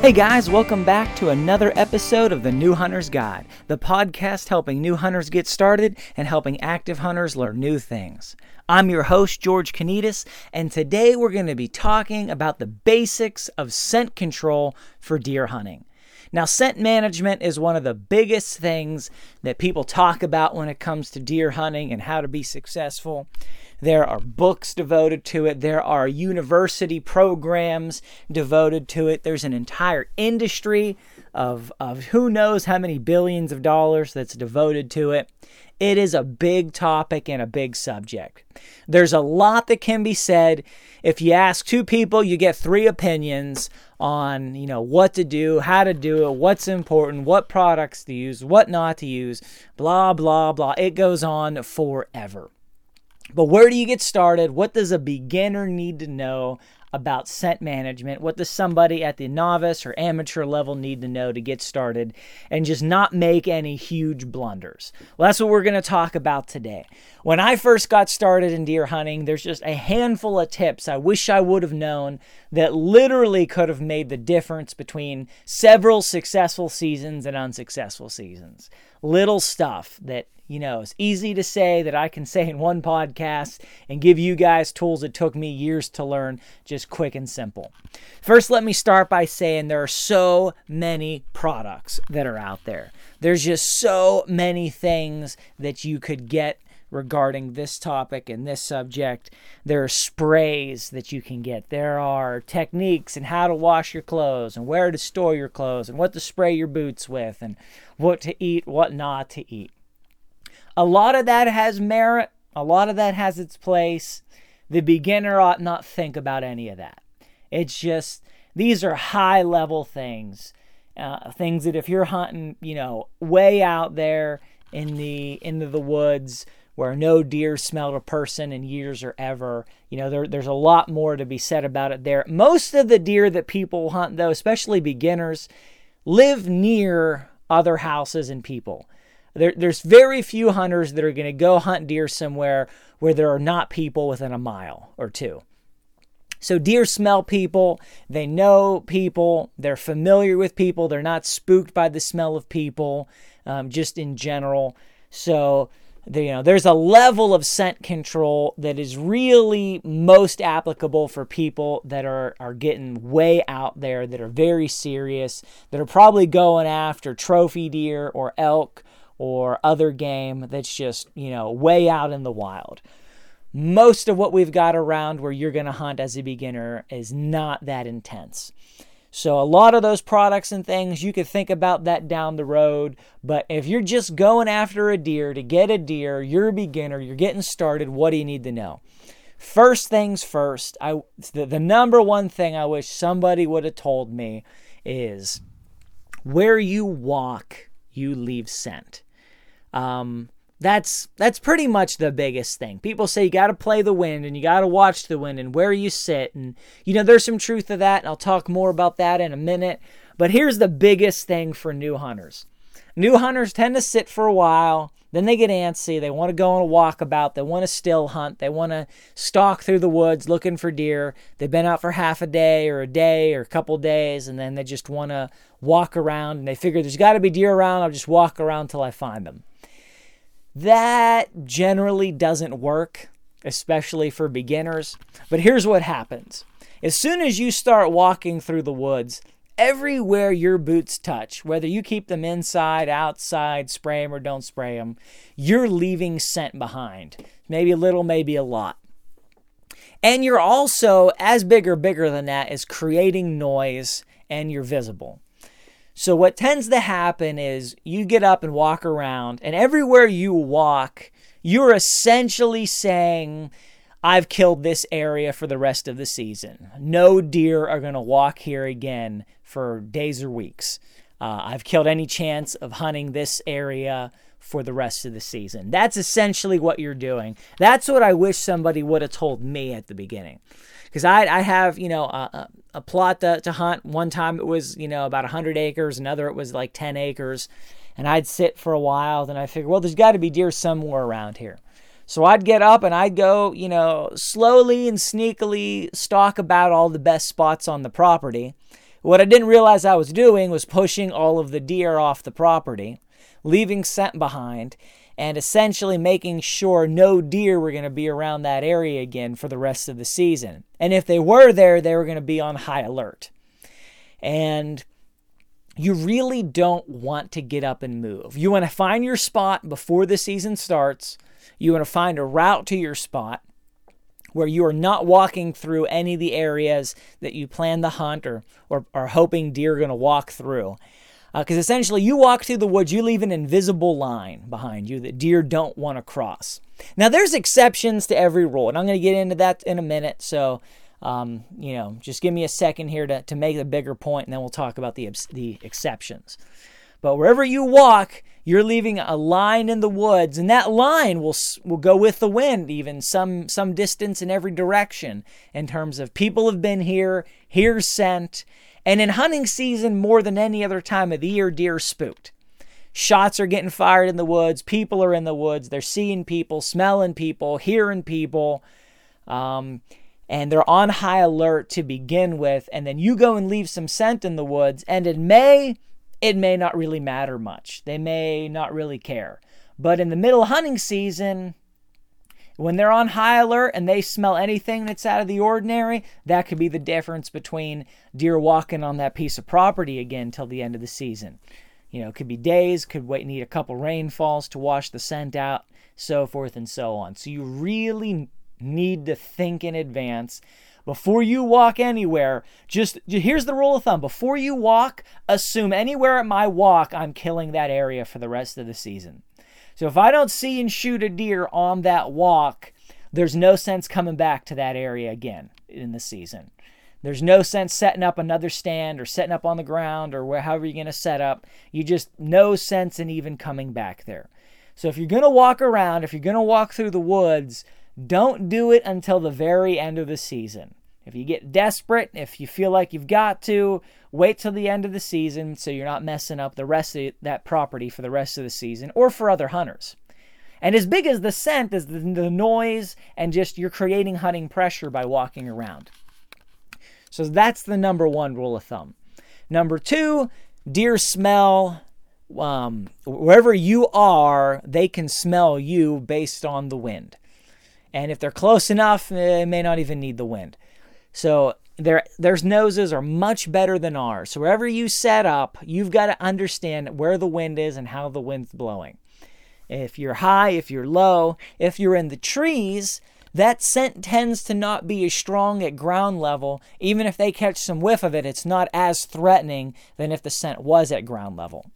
Hey guys, welcome back to another episode of the New Hunter's Guide, the podcast helping new hunters get started and helping active hunters learn new things. I'm your host, George Kanitas, and today we're going to be talking about the basics of scent control for deer hunting. Now, scent management is one of the biggest things that people talk about when it comes to deer hunting and how to be successful. There are books devoted to it. There are university programs devoted to it. There's an entire industry of, of who knows how many billions of dollars that's devoted to it. It is a big topic and a big subject. There's a lot that can be said. If you ask two people, you get three opinions on, you know, what to do, how to do it, what's important, what products to use, what not to use, blah blah blah. It goes on forever. But where do you get started? What does a beginner need to know about scent management? What does somebody at the novice or amateur level need to know to get started and just not make any huge blunders? Well, that's what we're going to talk about today. When I first got started in deer hunting, there's just a handful of tips I wish I would have known that literally could have made the difference between several successful seasons and unsuccessful seasons. Little stuff that you know, it's easy to say that I can say in one podcast and give you guys tools that took me years to learn, just quick and simple. First, let me start by saying there are so many products that are out there. There's just so many things that you could get regarding this topic and this subject. There are sprays that you can get. There are techniques and how to wash your clothes and where to store your clothes and what to spray your boots with and what to eat, what not to eat. A lot of that has merit, a lot of that has its place. The beginner ought not think about any of that. It's just, these are high level things. Uh, things that if you're hunting, you know, way out there in the into the woods where no deer smelled a person in years or ever, you know, there, there's a lot more to be said about it there. Most of the deer that people hunt, though, especially beginners, live near other houses and people. There, there's very few hunters that are going to go hunt deer somewhere where there are not people within a mile or two. So deer smell people, they know people, they're familiar with people, they're not spooked by the smell of people, um, just in general. So you know, there's a level of scent control that is really most applicable for people that are are getting way out there, that are very serious, that are probably going after trophy deer or elk or other game that's just, you know, way out in the wild. Most of what we've got around where you're going to hunt as a beginner is not that intense. So, a lot of those products and things, you could think about that down the road. But if you're just going after a deer to get a deer, you're a beginner, you're getting started, what do you need to know? First things first, I, the, the number one thing I wish somebody would have told me is where you walk, you leave scent. Um, that's that's pretty much the biggest thing. People say you got to play the wind and you got to watch the wind and where you sit and you know there's some truth to that and I'll talk more about that in a minute. But here's the biggest thing for new hunters. New hunters tend to sit for a while then they get antsy. They want to go on a walkabout. They want to still hunt. They want to stalk through the woods looking for deer. They've been out for half a day or a day or a couple days, and then they just want to walk around. And they figure there's got to be deer around. I'll just walk around till I find them. That generally doesn't work, especially for beginners. But here's what happens as soon as you start walking through the woods, everywhere your boots touch, whether you keep them inside, outside, spray them or don't spray them, you're leaving scent behind. Maybe a little, maybe a lot. And you're also, as big or bigger than that, is creating noise and you're visible. So, what tends to happen is you get up and walk around, and everywhere you walk, you're essentially saying, I've killed this area for the rest of the season. No deer are going to walk here again for days or weeks. Uh, I've killed any chance of hunting this area for the rest of the season. That's essentially what you're doing. That's what I wish somebody would have told me at the beginning. Because I, I have, you know, a, a plot to, to hunt. One time it was, you know, about 100 acres, another it was like 10 acres. And I'd sit for a while, then I figured, well, there's got to be deer somewhere around here. So I'd get up and I'd go, you know, slowly and sneakily stalk about all the best spots on the property. What I didn't realize I was doing was pushing all of the deer off the property, leaving scent behind, and essentially making sure no deer were going to be around that area again for the rest of the season. And if they were there, they were going to be on high alert. And you really don't want to get up and move. You want to find your spot before the season starts. You want to find a route to your spot where you are not walking through any of the areas that you plan to hunt or, or are hoping deer are going to walk through. Because uh, essentially, you walk through the woods, you leave an invisible line behind you that deer don't want to cross. Now, there's exceptions to every rule, and I'm going to get into that in a minute. So, um, you know, just give me a second here to, to make a bigger point, and then we'll talk about the, the exceptions. But wherever you walk, you're leaving a line in the woods, and that line will will go with the wind, even some some distance in every direction. In terms of people have been here, here's scent, and in hunting season more than any other time of the year, deer spooked. Shots are getting fired in the woods. People are in the woods. They're seeing people, smelling people, hearing people. Um, and they're on high alert to begin with. And then you go and leave some scent in the woods, and it may it may not really matter much. They may not really care. But in the middle of hunting season, when they're on high alert and they smell anything that's out of the ordinary, that could be the difference between deer walking on that piece of property again till the end of the season. You know, it could be days, could wait need a couple rainfalls to wash the scent out, so forth and so on. So you really need to think in advance before you walk anywhere, just here's the rule of thumb. Before you walk, assume anywhere at my walk, I'm killing that area for the rest of the season. So if I don't see and shoot a deer on that walk, there's no sense coming back to that area again in the season. There's no sense setting up another stand or setting up on the ground or where, however you're going to set up. You just no sense in even coming back there. So if you're going to walk around, if you're going to walk through the woods, don't do it until the very end of the season. If you get desperate, if you feel like you've got to, wait till the end of the season so you're not messing up the rest of that property for the rest of the season or for other hunters. And as big as the scent is the, the noise and just you're creating hunting pressure by walking around. So that's the number one rule of thumb. Number two, deer smell. Um, wherever you are, they can smell you based on the wind. And if they're close enough, they may not even need the wind. So their their noses are much better than ours. So wherever you set up, you've got to understand where the wind is and how the wind's blowing. If you're high, if you're low, if you're in the trees, that scent tends to not be as strong at ground level. Even if they catch some whiff of it, it's not as threatening than if the scent was at ground level.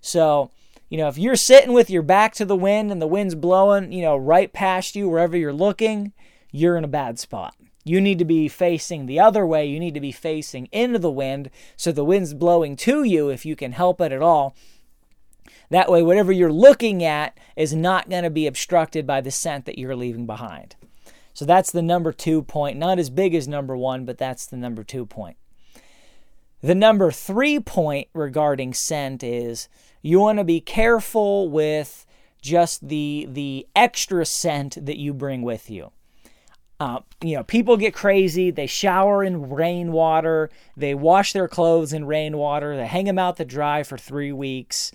So, you know, if you're sitting with your back to the wind and the wind's blowing, you know, right past you wherever you're looking, you're in a bad spot. You need to be facing the other way. You need to be facing into the wind so the wind's blowing to you if you can help it at all. That way, whatever you're looking at is not going to be obstructed by the scent that you're leaving behind. So that's the number two point. Not as big as number one, but that's the number two point. The number three point regarding scent is you want to be careful with just the the extra scent that you bring with you. Uh, you know, people get crazy. They shower in rainwater. They wash their clothes in rainwater. They hang them out to dry for three weeks.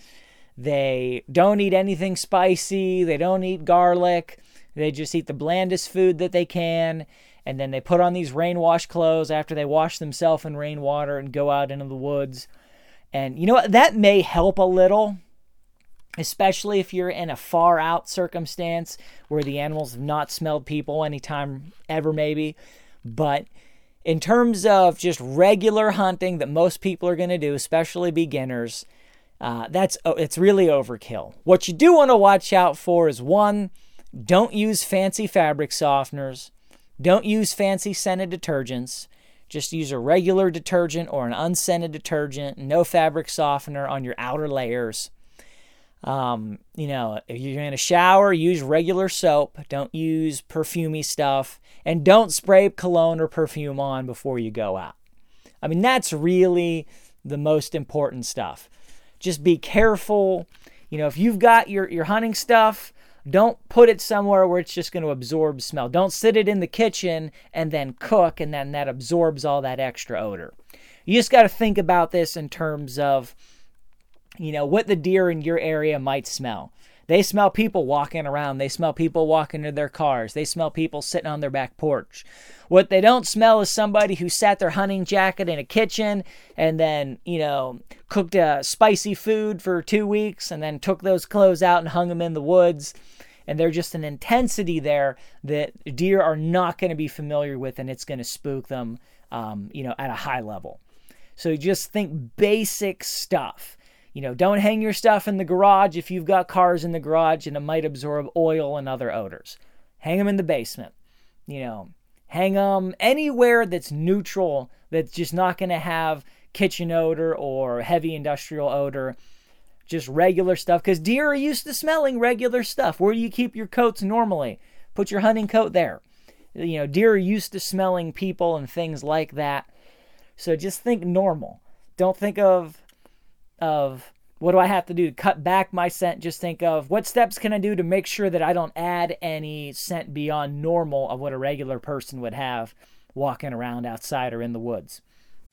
They don't eat anything spicy. They don't eat garlic. They just eat the blandest food that they can. And then they put on these rain wash clothes after they wash themselves in rainwater and go out into the woods. And you know what? That may help a little especially if you're in a far out circumstance where the animals have not smelled people anytime ever, maybe. But in terms of just regular hunting that most people are going to do, especially beginners, uh, that's oh, it's really overkill. What you do want to watch out for is one, don't use fancy fabric softeners, don't use fancy scented detergents. Just use a regular detergent or an unscented detergent, no fabric softener on your outer layers. Um, you know, if you're going to shower, use regular soap. Don't use perfumey stuff. And don't spray cologne or perfume on before you go out. I mean, that's really the most important stuff. Just be careful. You know, if you've got your, your hunting stuff, don't put it somewhere where it's just going to absorb smell. Don't sit it in the kitchen and then cook, and then that absorbs all that extra odor. You just got to think about this in terms of you know, what the deer in your area might smell. They smell people walking around. They smell people walking to their cars. They smell people sitting on their back porch. What they don't smell is somebody who sat their hunting jacket in a kitchen and then, you know, cooked a spicy food for two weeks and then took those clothes out and hung them in the woods. And there's just an intensity there that deer are not going to be familiar with and it's going to spook them, um, you know, at a high level. So just think basic stuff you know, don't hang your stuff in the garage if you've got cars in the garage and it might absorb oil and other odors. Hang them in the basement. You know, hang them anywhere that's neutral, that's just not going to have kitchen odor or heavy industrial odor. Just regular stuff. Because deer are used to smelling regular stuff. Where do you keep your coats normally? Put your hunting coat there. You know, deer are used to smelling people and things like that. So just think normal. Don't think of of what do I have to do to cut back my scent? Just think of what steps can I do to make sure that I don't add any scent beyond normal of what a regular person would have walking around outside or in the woods.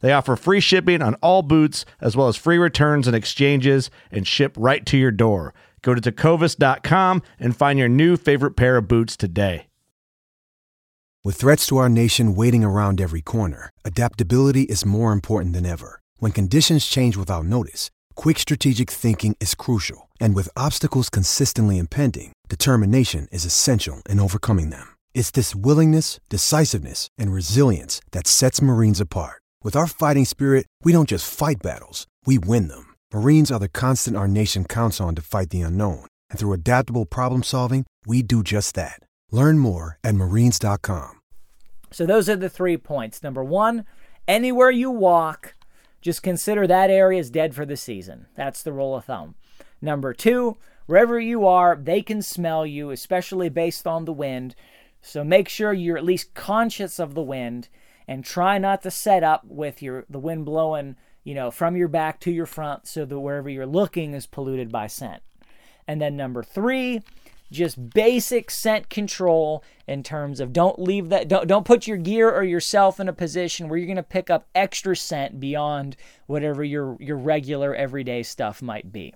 They offer free shipping on all boots, as well as free returns and exchanges, and ship right to your door. Go to tecovas.com and find your new favorite pair of boots today. With threats to our nation waiting around every corner, adaptability is more important than ever. When conditions change without notice, quick strategic thinking is crucial. And with obstacles consistently impending, determination is essential in overcoming them. It's this willingness, decisiveness, and resilience that sets Marines apart. With our fighting spirit, we don't just fight battles, we win them. Marines are the constant our nation counts on to fight the unknown. And through adaptable problem solving, we do just that. Learn more at marines.com. So, those are the three points. Number one, anywhere you walk, just consider that area is dead for the season. That's the rule of thumb. Number two, wherever you are, they can smell you, especially based on the wind. So, make sure you're at least conscious of the wind and try not to set up with your the wind blowing, you know, from your back to your front so that wherever you're looking is polluted by scent. And then number 3, just basic scent control in terms of don't leave that don't don't put your gear or yourself in a position where you're going to pick up extra scent beyond whatever your your regular everyday stuff might be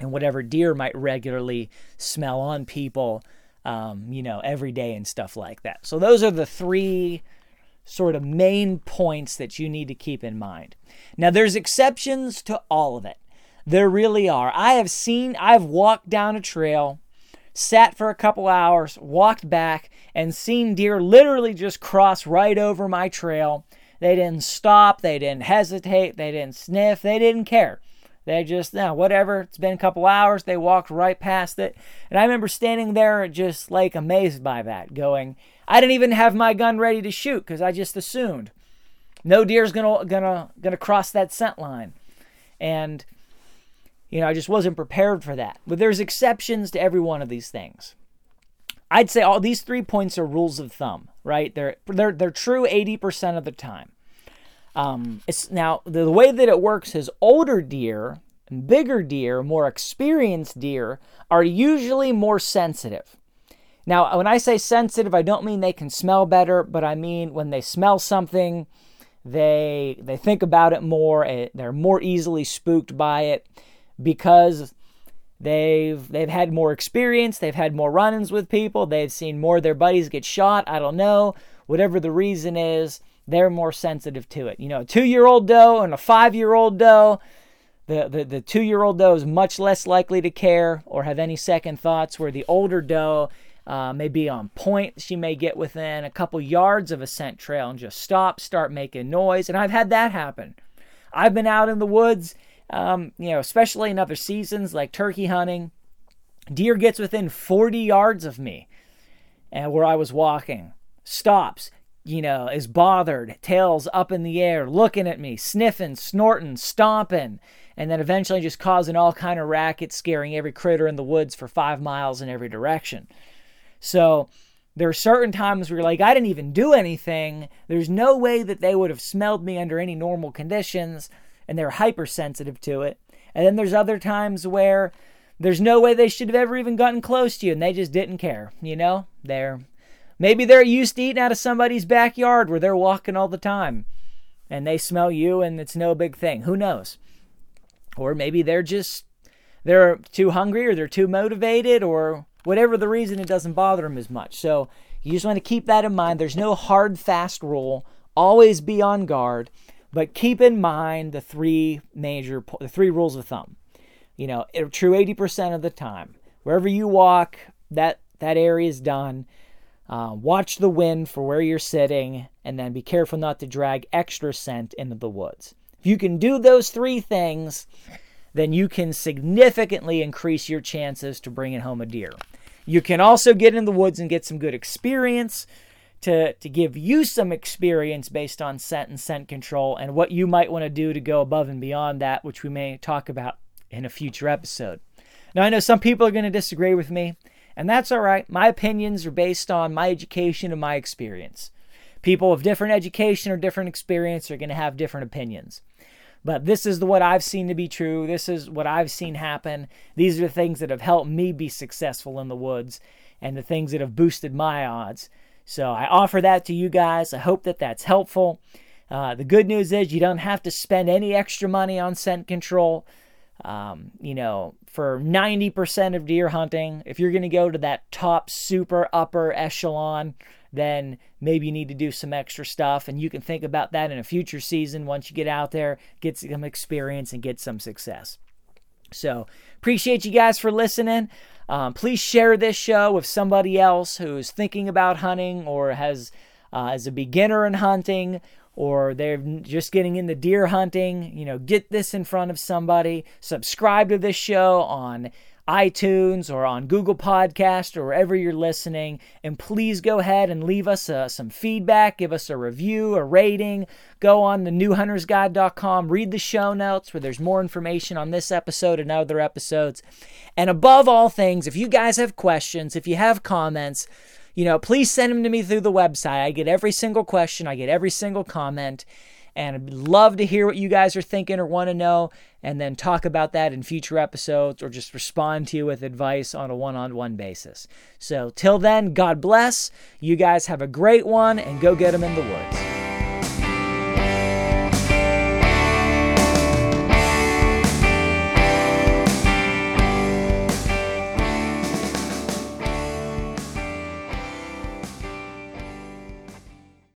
and whatever deer might regularly smell on people um, you know, every day and stuff like that. So those are the three sort of main points that you need to keep in mind. Now, there's exceptions to all of it. There really are. I have seen, I've walked down a trail, sat for a couple hours, walked back, and seen deer literally just cross right over my trail. They didn't stop, they didn't hesitate, they didn't sniff, they didn't care. They just, no, whatever. It's been a couple hours. They walked right past it. And I remember standing there just like amazed by that, going, I didn't even have my gun ready to shoot because I just assumed no deer's gonna gonna gonna cross that scent line, and you know I just wasn't prepared for that. But there's exceptions to every one of these things. I'd say all these three points are rules of thumb, right? They're they're they're true 80% of the time. Um, it's now the, the way that it works is older deer, bigger deer, more experienced deer are usually more sensitive. Now, when I say sensitive, I don't mean they can smell better, but I mean when they smell something, they they think about it more. Eh, they're more easily spooked by it because they've they've had more experience. They've had more run-ins with people. They've seen more of their buddies get shot. I don't know. Whatever the reason is, they're more sensitive to it. You know, a two-year-old doe and a five-year-old doe. The, the, the two year old doe is much less likely to care or have any second thoughts, where the older doe uh, may be on point. She may get within a couple yards of a scent trail and just stop, start making noise. And I've had that happen. I've been out in the woods, um, you know, especially in other seasons like turkey hunting. Deer gets within 40 yards of me and where I was walking, stops, you know, is bothered, tails up in the air, looking at me, sniffing, snorting, stomping, and then eventually just causing all kind of racket, scaring every critter in the woods for five miles in every direction. So there are certain times where you're like, I didn't even do anything. There's no way that they would have smelled me under any normal conditions, and they're hypersensitive to it. And then there's other times where there's no way they should have ever even gotten close to you, and they just didn't care. You know, they're maybe they're used to eating out of somebody's backyard where they're walking all the time, and they smell you, and it's no big thing. Who knows? Or maybe they're just they're too hungry, or they're too motivated, or whatever the reason, it doesn't bother them as much. So you just want to keep that in mind. There's no hard, fast rule. Always be on guard, but keep in mind the three major, the three rules of thumb. You know, true 80% of the time. Wherever you walk, that that area is done. Uh, watch the wind for where you're sitting, and then be careful not to drag extra scent into the woods. If you can do those three things, then you can significantly increase your chances to bringing home a deer. You can also get in the woods and get some good experience to, to give you some experience based on scent and scent control and what you might want to do to go above and beyond that, which we may talk about in a future episode. Now, I know some people are going to disagree with me, and that's all right. My opinions are based on my education and my experience. People of different education or different experience are going to have different opinions. But this is what I've seen to be true. This is what I've seen happen. These are the things that have helped me be successful in the woods and the things that have boosted my odds. So I offer that to you guys. I hope that that's helpful. Uh, the good news is you don't have to spend any extra money on scent control. Um, you know, for 90% of deer hunting, if you're going to go to that top super upper echelon, then maybe you need to do some extra stuff. And you can think about that in a future season once you get out there, get some experience, and get some success. So, appreciate you guys for listening. Um, please share this show with somebody else who's thinking about hunting or has uh, as a beginner in hunting or they're just getting into deer hunting. You know, get this in front of somebody. Subscribe to this show on iTunes or on Google Podcast or wherever you're listening. And please go ahead and leave us uh, some feedback, give us a review, a rating. Go on the newhuntersguide.com, read the show notes where there's more information on this episode and other episodes. And above all things, if you guys have questions, if you have comments, you know, please send them to me through the website. I get every single question, I get every single comment. And I'd love to hear what you guys are thinking or want to know, and then talk about that in future episodes or just respond to you with advice on a one on one basis. So, till then, God bless. You guys have a great one, and go get them in the woods.